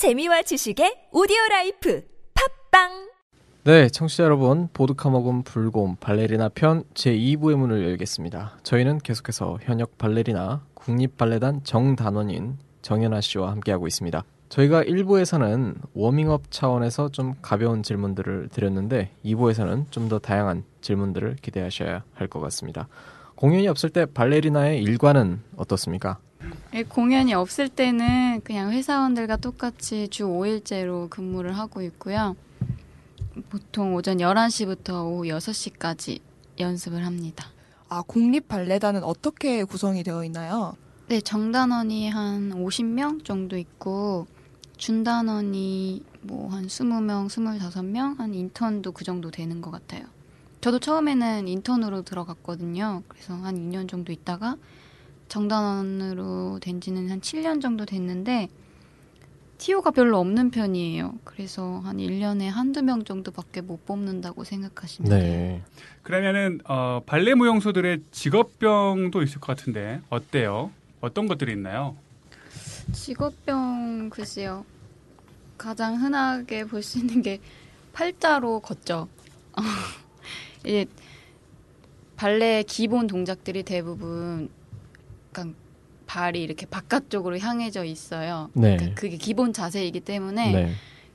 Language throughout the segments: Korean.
재미와 지식의 audio life 팟빵 네, 청취자 여러분, 보드카 먹은 불곰 발레리나 편 제2부의 문을 열겠습니다. 저희는 계속해서 현역 발레리나 국립발레단 정단원인 정현아 씨와 함께하고 있습니다. 저희가 1부에서는 워밍업 차원에서 좀 가벼운 질문들을 드렸는데 2부에서는 좀 더 다양한 질문들을 기대하셔야 할 것 같습니다. 공연이 없을 때 발레리나의 일과는 어떻습니까? 예, 공연이 없을 때는 그냥 회사원들과 똑같이 주 5일째로 근무를 하고 있고요. 보통 오전 11시부터 오후 6시까지 연습을 합니다. 아, 국립 발레단은 어떻게 구성이 되어 있나요? 네, 정단원이 한 50명 정도 있고 준단원이 뭐 한 20명, 25명, 한 인턴도 그 정도 되는 것 같아요. 저도 처음에는 인턴으로 들어갔거든요. 그래서 한 2년 정도 있다가 정단원으로 된 지는 한 7년 정도 됐는데 티오가 별로 없는 편이에요. 그래서 한 1년에 한두 명 정도밖에 못 뽑는다고 생각하시면 돼요. 네. 그러면은 어, 발레 무용수들의 직업병도 있을 것 같은데 어때요? 어떤 것들이 있나요? 직업병 글쎄요. 가장 흔하게 볼 수 있는 게 팔자로 걷죠. 이제 발레 기본 동작들이 대부분 약간 발이 이렇게 바깥쪽으로 향해져 있어요. 네. 그러니까 그게 기본 자세이기 때문에 네.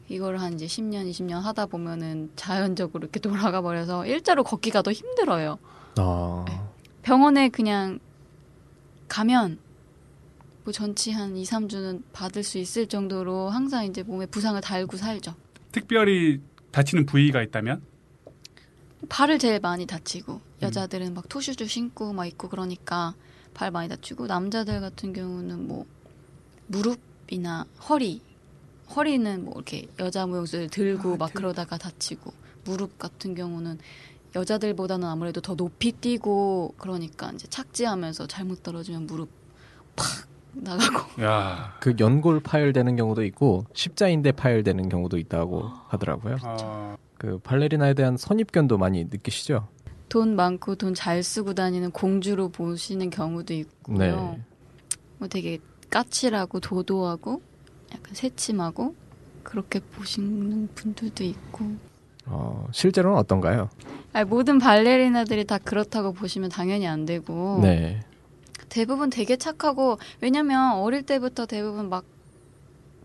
이걸 한 이제 10년, 20년 하다 보면은 자연적으로 이렇게 돌아가 버려서 일자로 걷기가 더 힘들어요. 아, 병원에 그냥 가면 뭐 전치 한 2, 3주는 받을 수 있을 정도로 항상 이제 몸에 부상을 달고 살죠. 특별히 다치는 부위가 있다면? 발을 제일 많이 다치고 여자들은 막 토슈즈 신고 막 있고 그러니까 발 많이 다치고 남자들 같은 경우는 뭐 무릎이나 허리 허리는 뭐 이렇게 여자 무용수들 들고 아, 막 들- 그러다가 다치고 무릎 같은 경우는 여자들보다는 아무래도 더 높이 뛰고 그러니까 이제 착지하면서 잘못 떨어지면 무릎 팍 나가고 야, 그 연골 파열되는 경우도 있고 십자인대 파열되는 경우도 있다고 하더라고요. 어, 그 발레리나에 대한 선입견도 많이 느끼시죠? 돈 많고 돈 잘 쓰고 다니는 공주로 보시는 경우도 있고요. 네. 뭐 되게 까칠하고 도도하고 약간 새침하고 그렇게 보시는 분들도 있고. 어, 실제로는 어떤가요? 아니, 모든 발레리나들이 다 그렇다고 보시면 당연히 안 되고 네. 대부분 되게 착하고 왜냐면 어릴 때부터 대부분 막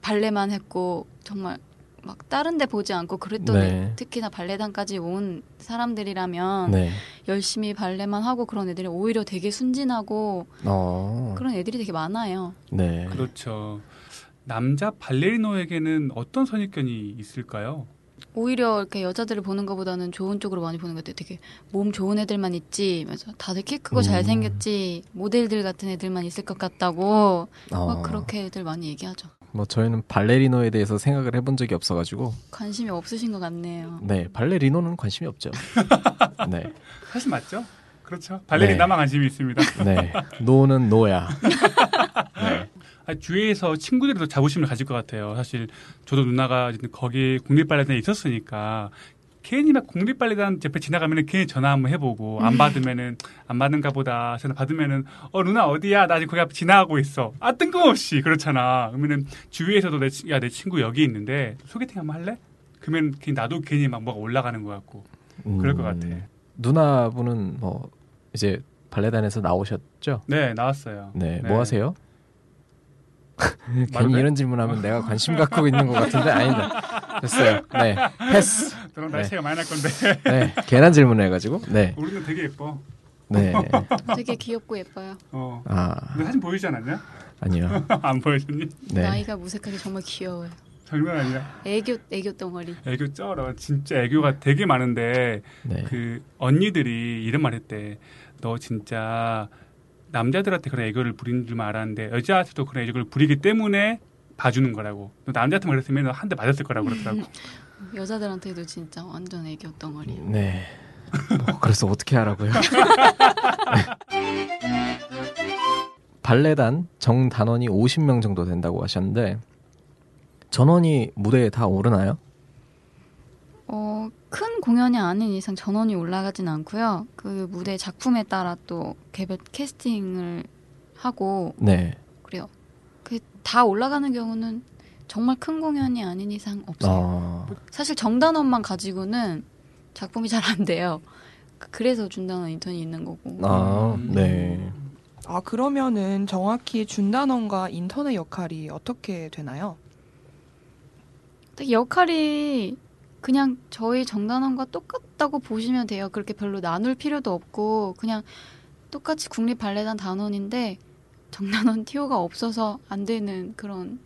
발레만 했고 정말 막 다른 데 보지 않고 그랬더니 네. 특히나 발레단까지 온 사람들이라면 네. 열심히 발레만 하고 그런 애들이 오히려 되게 순진하고 어, 그런 애들이 되게 많아요. 네. 그렇죠. 남자 발레리노에게는 어떤 선입견이 있을까요? 오히려 이렇게 여자들을 보는 것보다는 좋은 쪽으로 많이 보는 것 같아요. 되게 몸 좋은 애들만 있지. 그래서 다들 키 크고 음. 잘생겼지. 모델들 같은 애들만 있을 것 같다고. 어, 막 그렇게 애들 많이 얘기하죠. 뭐 저희는 발레리노에 대해서 생각을 해본 적이 없어가지고 관심이 없으신 것 같네요. 네 발레리노는 관심이 없죠. 네, 사실 맞죠? 그렇죠. 발레리나만 관심이 있습니다. 네 노는 노야. 네, 아, 주위에서 친구들이 더 자부심을 가질 것 같아요. 사실 저도 누나가 거기 국립발레단에 있었으니까 괜히 막 국립발레단 옆에 지나가면은 괜히 전화 한번 해보고 안 받으면은 안 받는가 보다 전화 받으면은 어 누나 어디야 나 지금 거기 앞에 지나가고 있어 아 뜬금없이 그렇잖아 그러면은 주위에서도 내내 친구 여기 있는데 소개팅 한번 할래? 그러면 괜히 나도 괜히 막 뭐가 올라가는 것 같고 그럴 것 같아. 음, 누나분은 뭐 이제 발레단에서 나오셨죠? 네 나왔어요. 네, 네. 뭐 하세요? 괜히 해? 이런 질문하면 내가 관심 갖고 있는 것 같은데 아니다. 됐어요. 네, 패스. 너랑 네. 나이 차이가 많이 날 건데 네, 괜한 질문을 해가지고. 네, 우리는 되게 예뻐. 네. 되게 귀엽고 예뻐요. 어. 아 근데 사진 보이지 않았냐? 아니요. 안 보여줬니? 네. 나이가 무색하게 정말 귀여워요. 장난 아니야. 애교 애교 덩어리. 애교 쩔어. 진짜 애교가 되게 많은데 네. 그 언니들이 이런 말 했대. 너 진짜 남자들한테 그런 애교를 부리는 줄만 알았는데 여자한테도 그런 애교를 부리기 때문에 봐주는 거라고. 너 남자한테만 그랬으면 한 대 맞았을 거라고 그러더라고. 여자들한테도 진짜 완전 애교 덩어리. 네. 뭐, 그래서 어떻게 하라고요? 발레단 정 단원이 50명 정도 된다고 하셨는데 전원이 무대에 다 오르나요? 어, 큰 공연이 아닌 이상 전원이 올라가진 않고요. 그 무대 작품에 따라 또 개별 캐스팅을 하고 네. 그래요. 그 다 올라가는 경우는 정말 큰 공연이 아닌 이상 없어요. 아, 사실 정단원만 가지고는 작품이 잘 안 돼요. 그- 그래서 준단원 인턴이 있는 거고. 아, 음. 네. 아, 그러면은 정확히 준단원과 인턴의 역할이 어떻게 되나요? 역할이 그냥 저희 정단원과 똑같다고 보시면 돼요. 그렇게 별로 나눌 필요도 없고 그냥 똑같이 국립 발레단 단원인데 정단원 티오가 없어서 안 되는 그런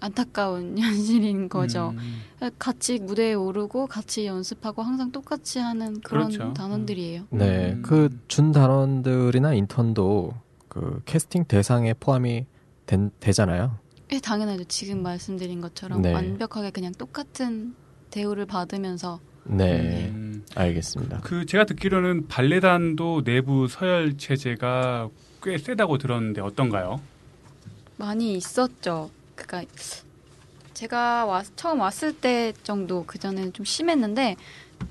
안타까운 현실인 거죠. 음. 같이 무대에 오르고 같이 연습하고 항상 똑같이 하는 그런 그렇죠. 단원들이에요. 네. 음. 그준 단원들이나 인턴도 그 캐스팅 대상에 포함이 된, 되잖아요. 예, 당연하죠. 지금 말씀드린 것처럼 네. 완벽하게 그냥 똑같은 대우를 받으면서 네. 음. 알겠습니다. 그 제가 듣기로는 발레단도 내부 서열 체제가 꽤 세다고 들었는데 어떤가요? 많이 있었죠. 그러니까 제가 왔- 처음 왔을 때 정도 그 전에는 좀 심했는데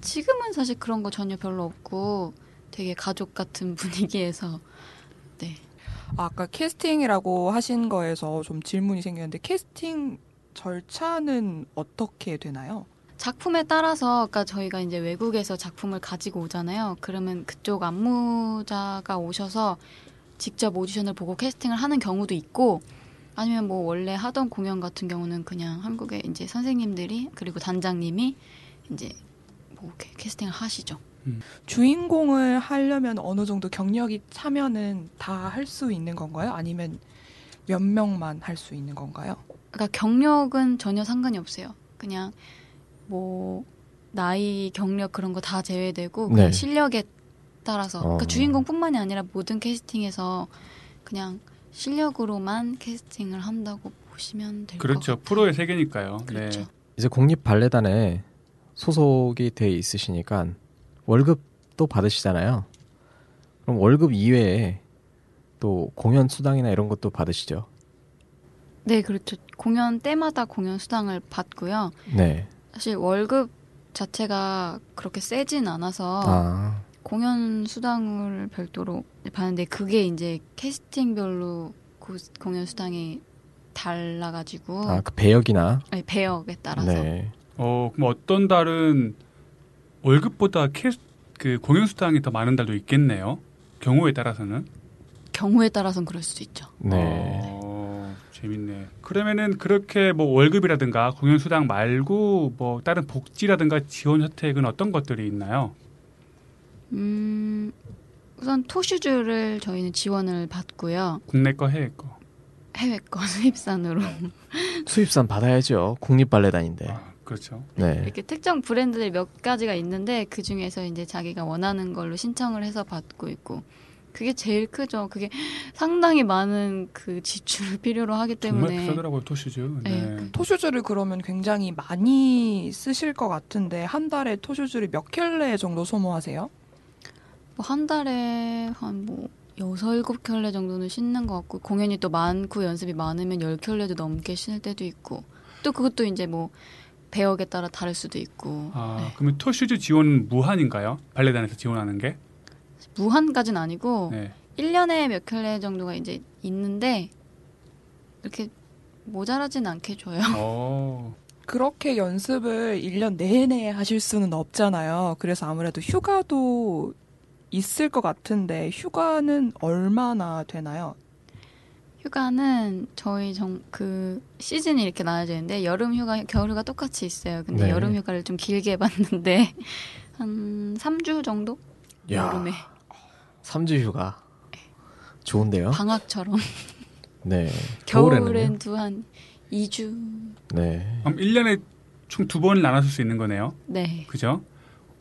지금은 사실 그런 거 전혀 별로 없고 되게 가족 같은 분위기에서 네. 아, 아까 캐스팅이라고 하신 거에서 좀 질문이 생겼는데 캐스팅 절차는 어떻게 되나요? 작품에 따라서 그러니까 저희가 이제 외국에서 작품을 가지고 오잖아요. 그러면 그쪽 안무자가 오셔서 직접 오디션을 보고 캐스팅을 하는 경우도 있고 아니면 뭐 원래 하던 공연 같은 경우는 그냥 한국의 이제 선생님들이 그리고 단장님이 이제 뭐 이렇게 캐스팅을 하시죠. 주인공을 하려면 어느 정도 경력이 차면은 다 할 수 있는 건가요? 아니면 몇 명만 할 수 있는 건가요? 그러니까 경력은 전혀 상관이 없어요. 그냥 뭐 나이, 경력 그런 거 다 제외되고 그냥 네. 실력에 따라서 그러니까 어. 주인공뿐만이 아니라 모든 캐스팅에서 그냥 실력으로만 캐스팅을 한다고 보시면 될것 그렇죠. 같아요. 프로의 세계니까요. 그렇죠. 네. 이제 국립 발레단에 소속이 돼 있으시니까 월급도 받으시잖아요. 그럼 월급 이외에 또 공연 수당이나 이런 것도 받으시죠? 네, 그렇죠. 공연 때마다 공연 수당을 받고요. 네. 사실 월급 자체가 그렇게 세진 않아서 아, 공연 수당을 별도로 받는데 그게 이제 캐스팅별로 그 공연 수당이 달라가지고 아, 그 배역이나. 아니, 배역에 따라서 네. 어, 그럼 어떤 달은 월급보다 캐, 그 공연 수당이 더 많은 달도 있겠네요. 경우에 따라서는. 경우에 따라서는 그럴 수도 있죠. 네. 어, 재밌네. 그러면은 그렇게 뭐 월급이라든가 공연 수당 말고 뭐 다른 복지라든가 지원 혜택은 어떤 것들이 있나요? 음, 우선 토슈즈를 저희는 지원을 받고요. 국내 거, 해외 거. 해외 거 수입산으로 수입산 받아야죠. 국립 발레단인데. 아, 그렇죠. 네. 이렇게 특정 브랜드들이 몇 가지가 있는데 그 중에서 이제 자기가 원하는 걸로 신청을 해서 받고 있고 그게 제일 크죠. 그게 상당히 많은 그 지출을 필요로 하기 정말 때문에 비싸더라고요, 토슈즈. 네. 네. 토슈즈를 그러면 굉장히 많이 쓰실 것 같은데 한 달에 토슈즈를 몇 켤레 정도 소모하세요? 뭐 한 달에 한뭐 여섯 일곱 켤레 정도는 신는 것 같고 공연이 또 많고 연습이 많으면 열 켤레도 넘게 신을 때도 있고 또 그것도 이제 뭐 배역에 따라 다를 수도 있고 아, 네. 그러면 토슈즈 지원은 무한인가요? 발레단에서 지원하는 게? 무한까지는 아니고 네. 1년에 몇 켤레 정도가 이제 있는데 이렇게 모자라진 않게 줘요. 어, 그렇게 연습을 1년 내내 하실 수는 없잖아요. 그래서 아무래도 휴가도 있을 것 같은데 휴가는 얼마나 되나요? 휴가는 저희 정 그 시즌이 이렇게 나눠져 있는데 여름 휴가, 겨울 휴가 똑같이 있어요. 근데 네. 여름 휴가를 좀 길게 받는데 한 3주 정도? 야. 여름에 3주 휴가. 좋은데요? 방학처럼 네. 겨울엔 또한 2주. 네. 그럼 1년에 총 두 번을 나눠줄 수 있는 거네요. 네. 그죠?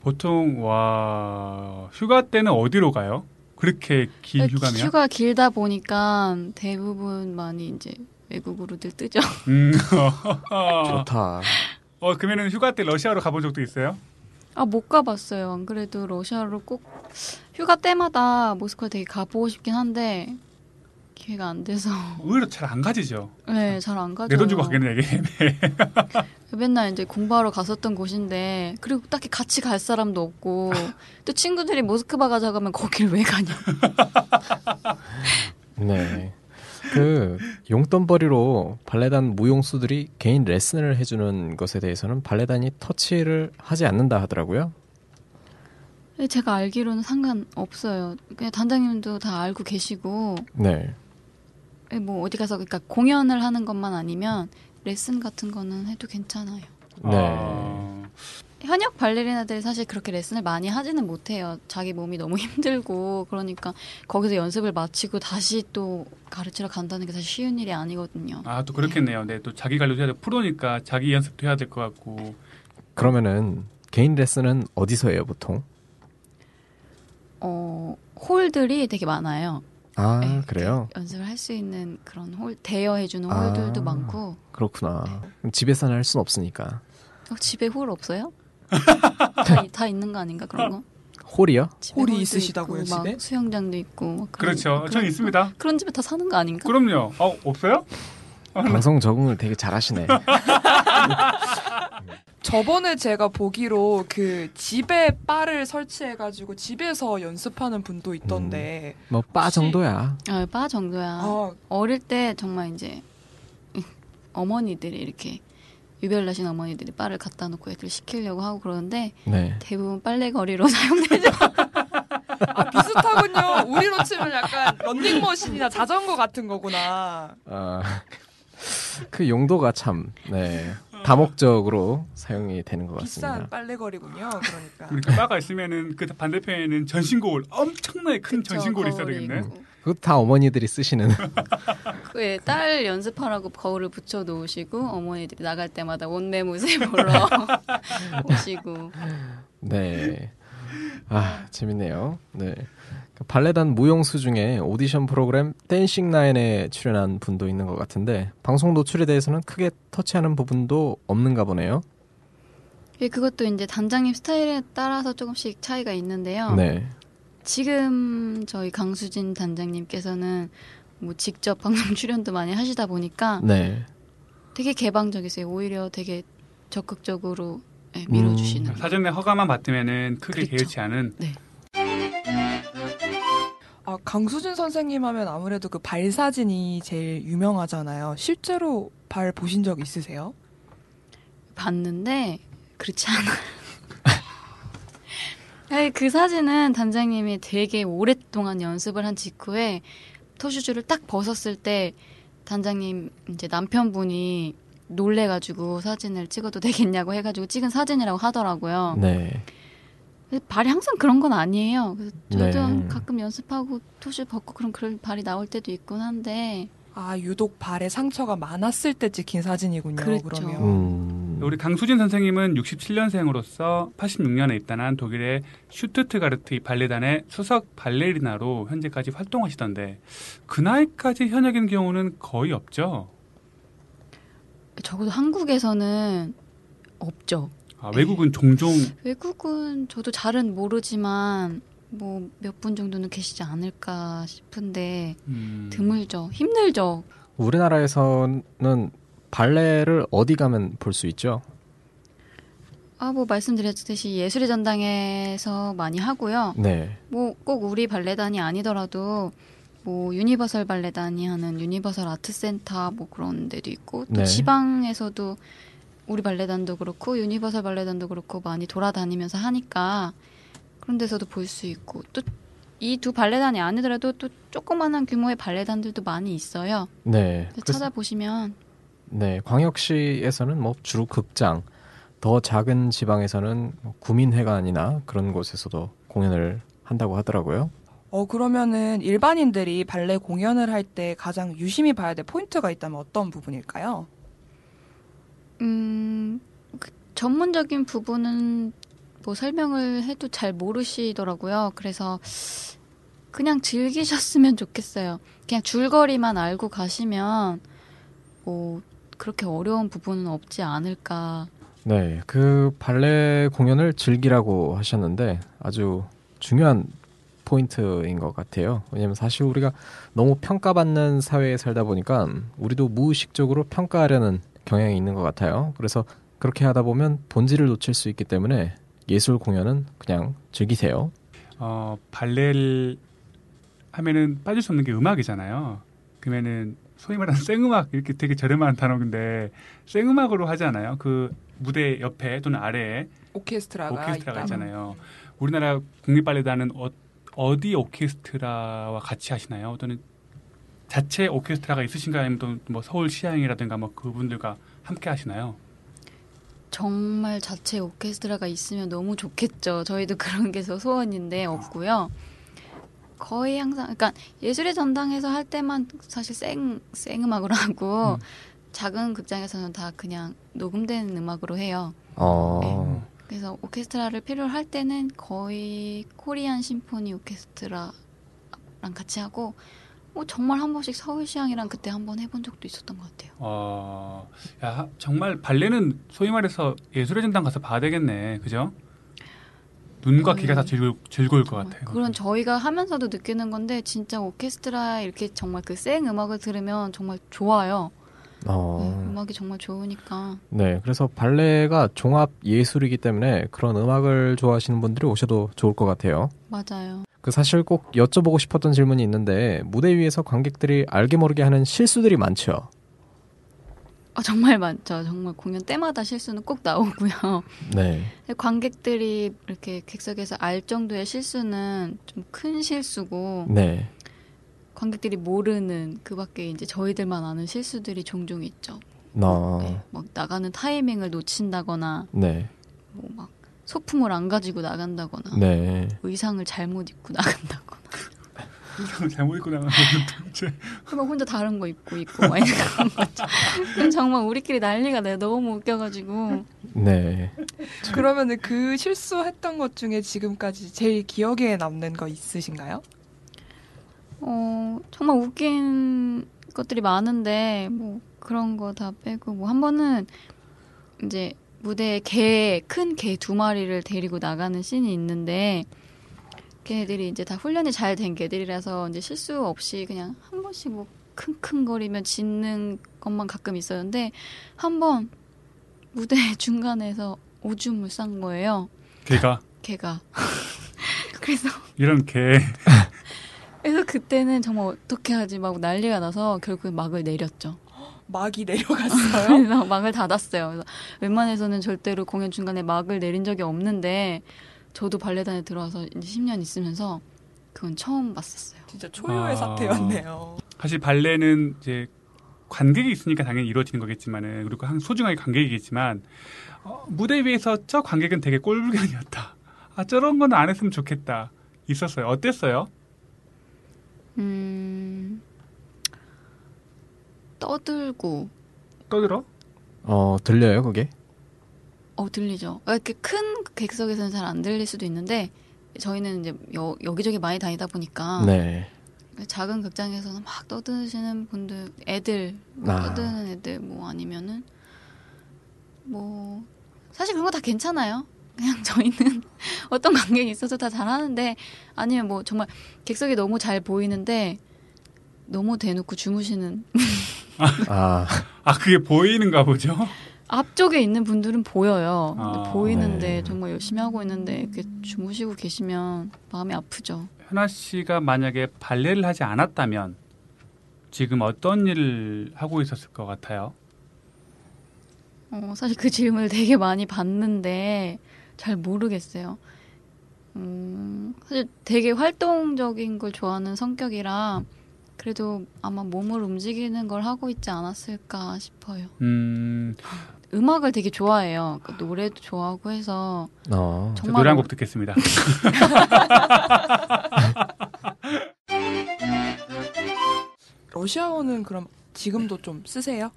보통 와 휴가 때는 어디로 가요? 그렇게 긴 휴가면? 아, 휴가 길다 보니까 대부분 많이 이제 외국으로들 뜨죠. 음. 좋다. 어 그러면은 휴가 때 러시아로 가본 적도 있어요? 아, 못 가봤어요. 안 그래도 러시아로 꼭 휴가 때마다 모스크바 되게 가보고 싶긴 한데 기회가 안 돼서 의외로 잘안 가지죠. 네, 잘 안 가죠. 내 돈 주고 가겠네 이게. 맨날 이제 공부하러 갔었던 곳인데 그리고 딱히 같이 갈 사람도 없고 또 친구들이 모스크바 가자고 하면 거길 왜 가냐. 네. 그 용돈벌이로 발레단 무용수들이 개인 레슨을 해주는 것에 대해서는 발레단이 터치를 하지 않는다 하더라고요. 네, 제가 알기로는 상관없어요. 그냥 단장님도 다 알고 계시고 네. 예, 뭐 어디 가서 그러니까 공연을 하는 것만 아니면 레슨 같은 거는 해도 괜찮아요. 네. 어, 현역 발레리나들이 사실 그렇게 레슨을 많이 하지는 못해요. 자기 몸이 너무 힘들고 그러니까 거기서 연습을 마치고 다시 또 가르치러 간다는 게 사실 쉬운 일이 아니거든요. 아, 또 그렇겠네요. 네, 또 자기 관리도 해야 돼. 프로니까 자기 연습도 해야 될 것 같고. 그러면은 개인 레슨은 어디서 해요, 보통? 어, 홀들이 되게 많아요. 아, 네, 그래요? 그 연습을 할 수 있는 그런 홀 대여해주는 아. 홀들도 많고 그렇구나. 그럼 집에서는 할 수는 없으니까. 어, 집에 홀 없어요? 다, 이- 다 있는 거 아닌가 그런 거? 홀이요? 홀이 있으시다고요, 있고, 집에? 수영장도 있고 막 그런- 그렇죠. 그런- 전 있습니다. 그런 집에 다 사는 거 아닌가? 그럼요. 어, 없어요? 방송 적응을 되게 잘하시네. 저번에 제가 보기로 그 집에 바를 설치해가지고 집에서 연습하는 분도 있던데. 뭐바 혹시- 정도야. 아, 바 정도야. 아, 어릴 때 정말 이제 어머니들이 이렇게 유별 나신 어머니들이 바를 갖다 놓고 애들 시키려고 하고 그러는데 네. 대부분 빨래거리로 사용되죠. 아, 비슷하군요. 우리로 치면 약간 런닝머신이나 자전거 같은 거구나. 아, 그 용도가 참, 네. 다목적으로 사용이 되는 것 비싼 같습니다. 빨래거리군요. 그러니까. 그 바가 있으면은 그 반대편에는 전신고울 엄청나게 큰 그쵸, 전신고울이 있어야 되겠네. 있고. 그것도 다 어머니들이 쓰시는. 그, 예, 딸 연습하라고 거울을 붙여 놓으시고 어머니들이 나갈 때마다 옷매무새 보러 오시고 네. 아, 재밌네요. 네. 그 발레단 무용수 중에 오디션 프로그램 댄싱 라인에 출연한 분도 있는 것 같은데 방송 노출에 대해서는 크게 터치하는 부분도 없는가 보네요. 예, 그것도 이제 단장님 스타일에 따라서 조금씩 차이가 있는데요. 네. 지금 저희 강수진 단장님께서는 뭐 직접 방송 출연도 많이 하시다 보니까 네. 되게 개방적이세요. 오히려 되게 적극적으로 예, 밀어주시는. 음. 사전에 허가만 받으면은 크게 그렇죠. 개의치 않은 네. 아, 강수진 선생님 하면 아무래도 그 발 사진이 제일 유명하잖아요. 실제로 발 보신 적 있으세요? 봤는데 그렇지 않아요. 아니, 그 사진은 단장님이 되게 오랫동안 연습을 한 직후에 토슈즈를 딱 벗었을 때 단장님 이제 남편분이 놀래가지고 사진을 찍어도 되겠냐고 해가지고 찍은 사진이라고 하더라고요. 네. 발이 항상 그런 건 아니에요. 그래서 저도 네. 가끔 연습하고 토슈 벗고 그럼 그런 발이 나올 때도 있곤 한데 아, 유독 발에 상처가 많았을 때 찍힌 사진이군요. 그렇죠. 그러면 음. 우리 강수진 선생님은 67년생으로서 86년에 입단한 독일의 슈트트가르트 발레단의 수석 발레리나로 현재까지 활동하시던데 그 나이까지 현역인 경우는 거의 없죠. 적어도 한국에서는 없죠. 아, 외국은 종종 외국은 저도 잘은 모르지만 뭐 몇 분 정도는 계시지 않을까 싶은데 음, 드물죠. 힘들죠. 우리나라에서는 발레를 어디 가면 볼 수 있죠? 아 뭐 말씀드렸듯이 예술의 전당에서 많이 하고요. 네. 뭐 꼭 우리 발레단이 아니더라도 뭐 유니버설 발레단이 하는 유니버설 아트센터 뭐 그런 데도 있고 또 네. 지방에서도 우리 발레단도 그렇고 유니버설 발레단도 그렇고 많이 돌아다니면서 하니까 그런 데서도 볼 수 있고 또 이 두 발레단이 아니더라도 또 조그만한 규모의 발레단들도 많이 있어요. 네. 찾아보시면 네, 광역시에서는 뭐 주로 극장, 더 작은 지방에서는 뭐 구민회관이나 그런 곳에서도 공연을 한다고 하더라고요. 어, 그러면은 일반인들이 발레 공연을 할 때 가장 유심히 봐야 될 포인트가 있다면 어떤 부분일까요? 음, 그 전문적인 부분은 뭐 설명을 해도 잘 모르시더라고요. 그래서 그냥 즐기셨으면 좋겠어요. 그냥 줄거리만 알고 가시면 뭐 그렇게 어려운 부분은 없지 않을까. 네, 그 발레 공연을 즐기라고 하셨는데 아주 중요한 포인트인 것 같아요. 왜냐면 사실 우리가 너무 평가받는 사회에 살다 보니까 우리도 무의식적으로 평가하려는 경향이 있는 것 같아요. 그래서 그렇게 하다 보면 본질을 놓칠 수 있기 때문에 예술 공연은 그냥 즐기세요. 어, 발레를 하면은 빠질 수 없는 게 음악이잖아요. 그러면은 소위 말하는 생음악 이렇게 되게 저렴한 단어인데 생음악으로 하지 않아요? 그 무대 옆에 또는 아래에 오케스트라가, 오케스트라가. 있잖아요. 우리나라 국립발레단은 어, 어디 오케스트라와 같이 하시나요? 또는 자체 오케스트라가 있으신가요? 아니면 또 뭐 서울 시향이라든가 뭐 그분들과 함께 하시나요? 정말 자체 오케스트라가 있으면 너무 좋겠죠. 저희도 그런 게서 소원인데 없고요. 거의 항상 그러니까 예술의 전당에서 할 때만 사실 생 생음악으로 하고 음. 작은 극장에서는 다 그냥 녹음된 음악으로 해요. 어. 그래서 오케스트라를 필요로 할 때는 거의 코리안 심포니 오케스트라랑 같이 하고 뭐 정말 한 번씩 서울시향이랑 그때 한 번 해본 적도 있었던 것 같아요. 어, 야, 정말 발레는 소위 말해서 예술의 전당 가서 봐야 되겠네. 그죠? 눈과 귀가 다 즐거울, 즐거울 것 같아요. 그런 저희가 하면서도 느끼는 건데 진짜 오케스트라 이렇게 정말 그 생 음악을 들으면 정말 좋아요. 어. 네, 음악이 정말 좋으니까 네, 그래서 발레가 종합 예술이기 때문에 그런 음악을 좋아하시는 분들이 오셔도 좋을 것 같아요. 맞아요. 그 사실 꼭 여쭤보고 싶었던 질문이 있는데 무대 위에서 관객들이 알게 모르게 하는 실수들이 많죠. 아, 정말 많죠. 정말 공연 때마다 실수는 꼭 나오고요. 네, 관객들이 이렇게 객석에서 알 정도의 실수는 좀 큰 실수고 네, 관객들이 모르는 그밖에 이제 저희들만 아는 실수들이 종종 있죠. 어, 네, 막 나가는 타이밍을 놓친다거나 네, 뭐 막 소품을 안 가지고 나간다거나 네. 의상을 잘못 입고 나간다거나 잘못 입고 도대체 그막 혼자 다른 거 입고 있고 막 이런 거죠. 그럼 정말 우리끼리 난리가 나요. 너무 웃겨가지고 네. 그러면은 그 실수했던 것 중에 지금까지 제일 기억에 남는 거 있으신가요? 어 정말 웃긴 것들이 많은데 뭐 그런 거 다 빼고 뭐 한 번은 이제 무대에 개 큰 개 두 마리를 데리고 나가는 씬이 있는데 걔네들이 이제 다 훈련이 잘 된 개들이라서 이제 실수 없이 그냥 한 번씩 뭐 킁킁거리면 짖는 것만 가끔 있었는데 한 번 무대 중간에서 오줌을 싼 거예요. 걔가 개가. 그래서 이런 개 그래서 그때는 정말 어떻게 하지 막 난리가 나서 결국 막을 내렸죠. 막이 내려갔어요. 그래서 막을 닫았어요. 그래서 웬만해서는 절대로 공연 중간에 막을 내린 적이 없는데 저도 발레단에 들어와서 이제 10년 있으면서 그건 처음 봤었어요. 진짜 초유의 아. 사태였네요. 사실 발레는 이제 관객이 있으니까 당연히 이루어지는 거겠지만은 그리고 한 소중하게 관객이겠지만 어, 무대 위에서 저 관객은 되게 꼴불견이었다. 아 저런 건 안 했으면 좋겠다. 있었어요. 어땠어요? 음, 떠들고 떠들어? 어, 들려요, 그게? 어 들리죠. 이렇게 큰 객석에서는 잘 안 들릴 수도 있는데 저희는 이제 여, 여기저기 많이 다니다 보니까 네. 작은 극장에서는 막 떠드시는 분들, 애들 아. 떠드는 애들 뭐 아니면은 뭐 사실 그런 거 다 괜찮아요. 그냥 저희는 어떤 관객이 있어도 다 잘하는데 아니면 뭐 정말 객석이 너무 잘 보이는데 너무 대놓고 주무시는 아, 아 그게 보이는가 보죠. 앞쪽에 있는 분들은 보여요. 아, 보이는데 네. 정말 열심히 하고 있는데 이렇게 주무시고 계시면 마음이 아프죠. 현아 씨가 만약에 발레를 하지 않았다면 지금 어떤 일을 하고 있었을 것 같아요? 어, 사실 그 질문을 되게 많이 받는데 잘 모르겠어요. 음, 사실 되게 활동적인 걸 좋아하는 성격이라 그래도 아마 몸을 움직이는 걸 하고 있지 않았을까 싶어요. 음, 음악을 되게 좋아해요. 그 노래도 좋아하고 해서 어. 저 정말 노래 한 어- 곡 듣겠습니다. 러시아어는 그럼 지금도 좀 쓰세요?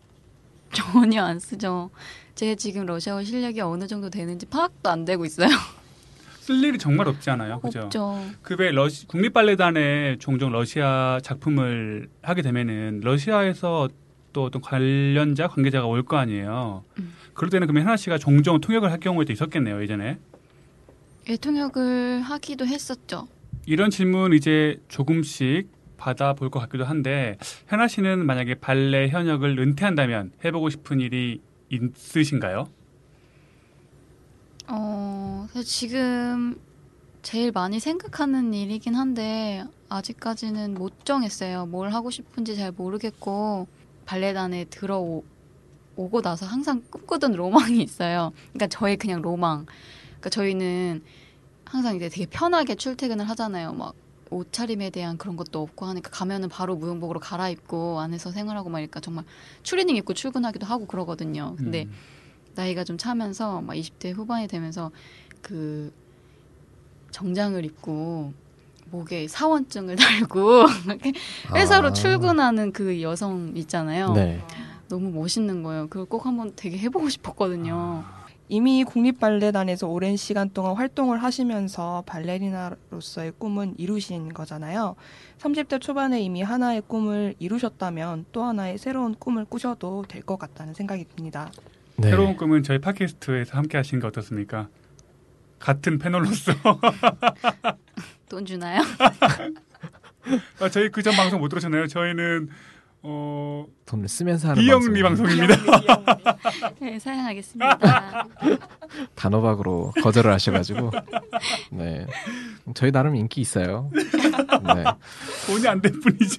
전혀 안 쓰죠. 제가 지금 러시아어 실력이 어느 정도 되는지 파악도 안 되고 있어요. 쓸 일이 정말 없지 않아요, 그죠? 없죠. 그왜 러시 국립 발레단에 종종 러시아 작품을 하게 되면은 러시아에서 또 어떤 관련자 관계자가 올 거 아니에요. 음. 그럴 때는 그러면 현아 씨가 종종 통역을 할 경우에도 있었겠네요, 예전에. 예, 통역을 하기도 했었죠. 이런 질문 이제 조금씩 받아볼 것 같기도 한데 현아 씨는 만약에 발레 현역을 은퇴한다면 해보고 싶은 일이 있으신가요? 어, 지금 제일 많이 생각하는 일이긴 한데 아직까지는 못 정했어요. 뭘 하고 싶은지 잘 모르겠고 발레단에 들어오고 나서 항상 꿈꾸던 로망이 있어요. 그러니까 저의 그냥 로망. 그러니까 저희는 항상 이제 되게 편하게 출퇴근을 하잖아요. 막 옷차림에 대한 그런 것도 없고 하니까 가면은 바로 무용복으로 갈아입고 안에서 생활하고 말니까 정말 추리닝 입고 출근하기도 하고 그러거든요. 근데 음. 나이가 좀 차면서 막 20대 후반이 되면서 그 정장을 입고 목에 사원증을 달고 회사로 아. 출근하는 그 여성 있잖아요. 네. 너무 멋있는 거예요. 그걸 꼭 한번 되게 해보고 싶었거든요. 이미 국립발레단에서 오랜 시간 동안 활동을 하시면서 발레리나로서의 꿈은 이루신 거잖아요. 30대 초반에 이미 하나의 꿈을 이루셨다면 또 하나의 새로운 꿈을 꾸셔도 될 것 같다는 생각이 듭니다. 네. 새로운 꿈은 저희 팟캐스트에서 함께 하신 게 어떻습니까? 같은 패널로서 돈 주나요? 아, 저희 그 전 방송 못 들으셨나요? 저희는 어, 돈을 쓰면서 하는 비영리 방송. 방송입니다. 네, 사양하겠습니다. 단호박으로 거절을 하셔가지고 네 저희 나름 인기 있어요. 네. 돈이 안 될 뿐이죠.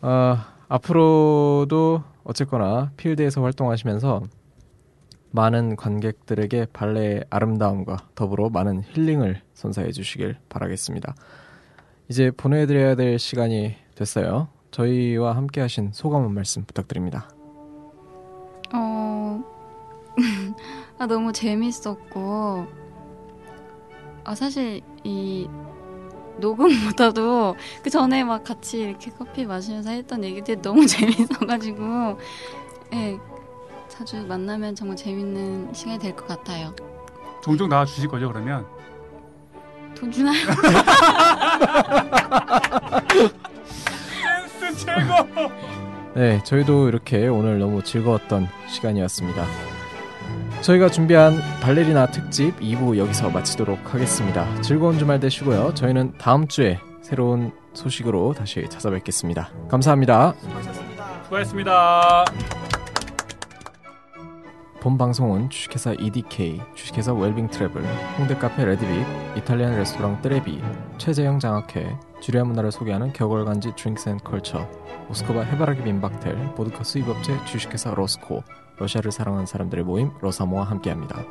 어, 앞으로도 어쨌거나 필드에서 활동하시면서 많은 관객들에게 발레의 아름다움과 더불어 많은 힐링을 선사해 주시길 바라겠습니다. 이제 보내드려야 될 시간이 됐어요. 저희와 함께 하신 소감 한 말씀 부탁드립니다. 어, 아, 너무 재밌었고, 아, 사실 이 녹음보다도 그 전에 막 같이 이렇게 커피 마시면서 했던 얘기들이 너무 재밌어가지고, 예, 자주 만나면 정말 재밌는 시간이 될 것 같아요. 종종 나와 주실 거죠, 그러면? 돈 주나요? 센스 최고! 네, 저희도 이렇게 오늘 너무 즐거웠던 시간이었습니다. 저희가 준비한 발레리나 특집 2부 여기서 마치도록 하겠습니다. 즐거운 주말 되시고요. 저희는 다음 주에 새로운 소식으로 다시 찾아뵙겠습니다. 감사합니다. 수고하셨습니다. 본 방송은 주식회사 EDK, 주식회사 웰빙 트래블, 홍대 카페 레드빅, 이탈리안 레스토랑 뜨레비, 최재형 장학회, 주류와 문화를 소개하는 격월간지 Drinks and Culture, 모스크바 해바라기 민박텔, 보드카 수입업체 주식회사 로스코, 러시아를 사랑하는 사람들의 모임 로사모와 함께합니다.